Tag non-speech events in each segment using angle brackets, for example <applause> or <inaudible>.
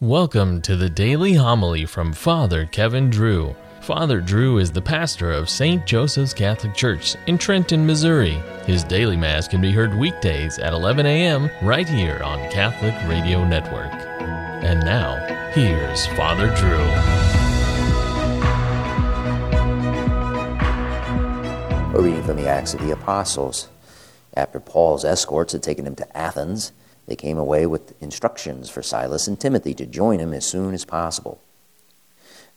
Welcome to the daily homily from Father Kevin Drew. Father Drew is the pastor of St. Joseph's Catholic Church in Trenton, Missouri. His daily Mass can be heard weekdays at 11 a.m. right here on Catholic Radio Network. And now, here's Father Drew. A reading from the Acts of the Apostles. After Paul's escorts had taken him to Athens, they came away with instructions for Silas and Timothy to join him as soon as possible.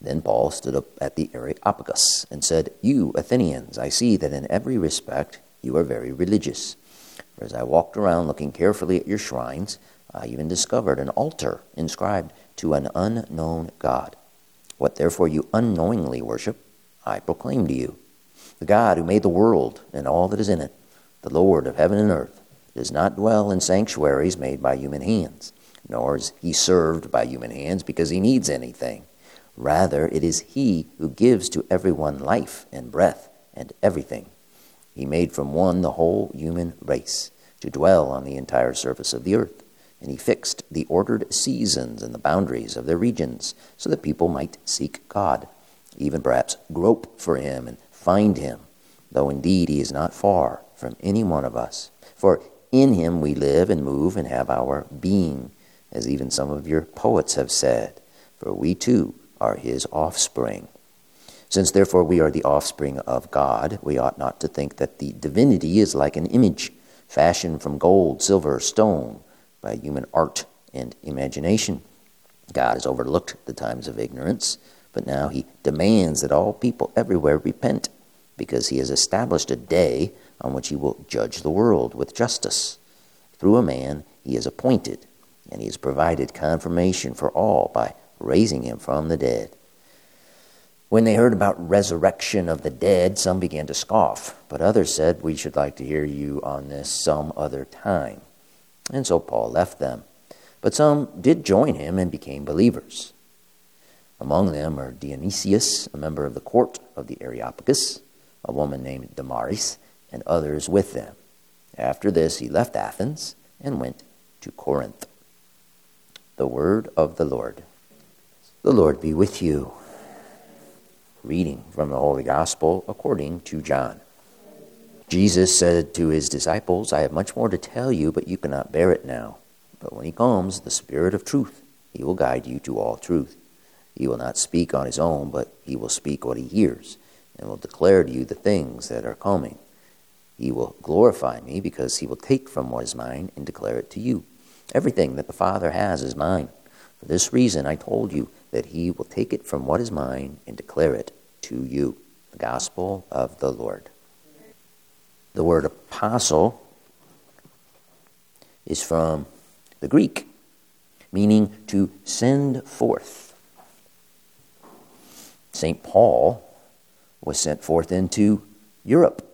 Then Paul stood up at the Areopagus and said, You Athenians, I see that in every respect you are very religious. For as I walked around looking carefully at your shrines, I even discovered an altar inscribed to an unknown God. What therefore you unknowingly worship, I proclaim to you. The God who made the world and all that is in it, the Lord of heaven and earth, does not dwell in sanctuaries made by human hands, nor is he served by human hands because he needs anything. Rather, it is he who gives to everyone life and breath and everything. He made from one the whole human race to dwell on the entire surface of the earth, and he fixed the ordered seasons and the boundaries of their regions so that people might seek God, even perhaps grope for him and find him, though indeed he is not far from any one of us. For in him we live and move and have our being, as even some of your poets have said, for we too are his offspring. Since therefore we are the offspring of God, we ought not to think that the divinity is like an image fashioned from gold, silver, stone, by human art and imagination. God has overlooked the times of ignorance, but now he demands that all people everywhere repent, because he has established a day on which he will judge the world with justice. Through a man he is appointed, and he has provided confirmation for all by raising him from the dead. When they heard about resurrection of the dead, some began to scoff, but others said, We should like to hear you on this some other time. And so Paul left them. But some did join him and became believers. Among them are Dionysius, a member of the court of the Areopagus, a woman named Damaris, and others with them. After this, he left Athens and went to Corinth. The word of the Lord. The Lord be with you. Reading from the Holy Gospel according to John. Jesus said to his disciples, I have much more to tell you, but you cannot bear it now. But when he comes, the Spirit of truth, he will guide you to all truth. He will not speak on his own, but he will speak what he hears, and will declare to you the things that are coming. He will glorify me because he will take from what is mine and declare it to you. Everything that the Father has is mine. For this reason I told you that he will take it from what is mine and declare it to you. The Gospel of the Lord. The word apostle is from the Greek, meaning to send forth. St. Paul was sent forth into Europe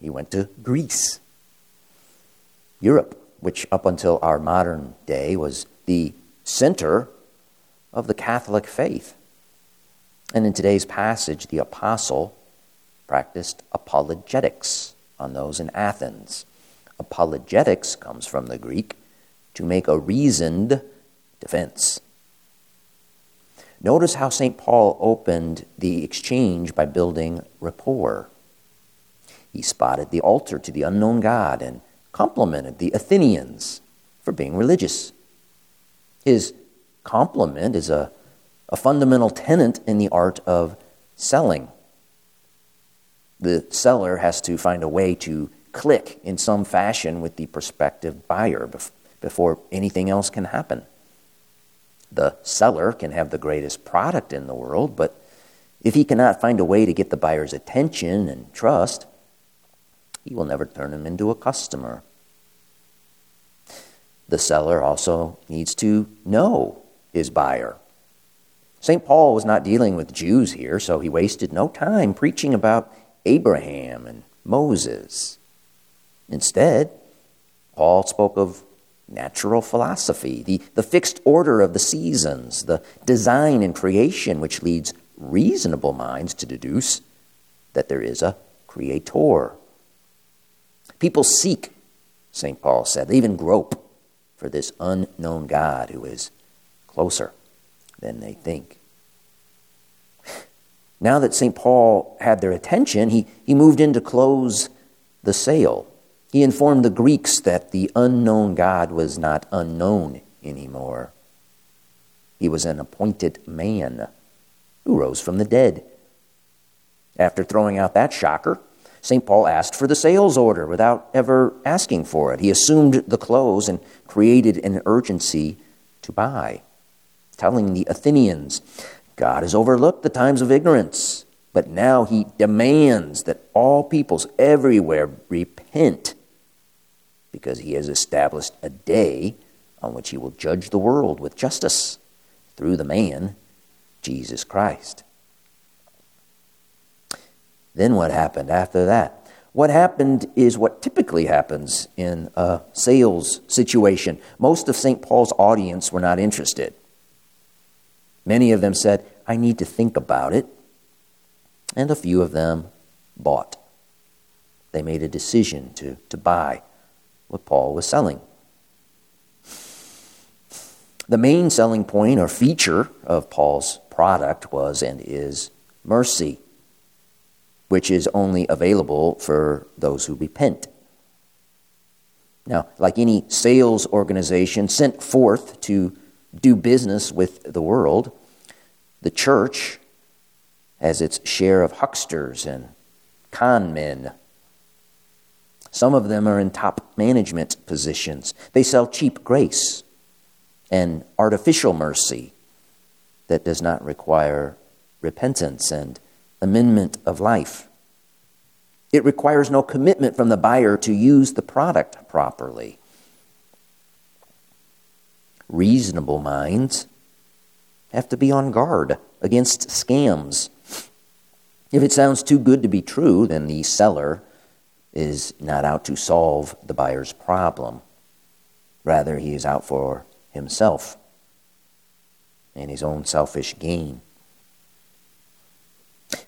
he went to Greece. Europe, which up until our modern day was the center of the Catholic faith. And in today's passage, the apostle practiced apologetics on those in Athens. Apologetics comes from the Greek to make a reasoned defense. Notice how St. Paul opened the exchange by building rapport. He spotted the altar to the unknown God and complimented the Athenians for being religious. His compliment is a, a fundamental tenet in the art of selling. The seller has to find a way to click in some fashion with the prospective buyer before anything else can happen. The seller can have the greatest product in the world, but if he cannot find a way to get the buyer's attention and trust, he will never turn him into a customer. The seller also needs to know his buyer. St. Paul was not dealing with Jews here, so he wasted no time preaching about Abraham and Moses. Instead, Paul spoke of natural philosophy, the, the fixed order of the seasons, the design and creation, which leads reasonable minds to deduce that there is a creator. People seek, St. Paul said, they even grope for this unknown God who is closer than they think. <laughs> Now that St. Paul had their attention, he, he moved in to close the sale. He informed the Greeks that the unknown God was not unknown anymore. He was an appointed man who rose from the dead. After throwing out that shocker, St. Paul asked for the sales order without ever asking for it. He assumed the close and created an urgency to buy, telling the Athenians, God has overlooked the times of ignorance, but now he demands that all peoples everywhere repent because he has established a day on which he will judge the world with justice through the man, Jesus Christ. Then what happened after that? What happened is what typically happens in a sales situation. Most of St. Paul's audience were not interested. Many of them said, I need to think about it. And a few of them bought. They made a decision to, to buy what Paul was selling. The main selling point or feature of Paul's product was and is mercy, which is only available for those who repent. Now, like any sales organization sent forth to do business with the world, the church has its share of hucksters and con men some of them are in top management positions. They sell cheap grace and artificial mercy that does not require repentance and amendment of life. It requires no commitment from the buyer to use the product properly. Reasonable minds have to be on guard against scams. If it sounds too good to be true, then the seller is not out to solve the buyer's problem. Rather, he is out for himself and his own selfish gain.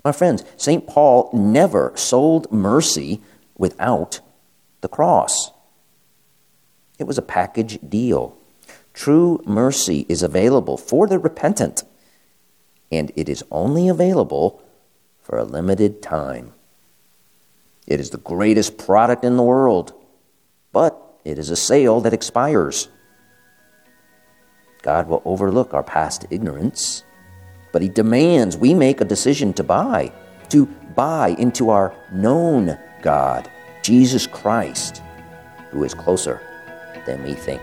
My friends, St. Paul never sold mercy without the cross. It was a package deal. True mercy is available for the repentant, and it is only available for a limited time. It is the greatest product in the world, but it is a sale that expires. God will overlook our past ignorance, but He demands we make a decision to buy, to buy into our known God, Jesus Christ, who is closer than we think.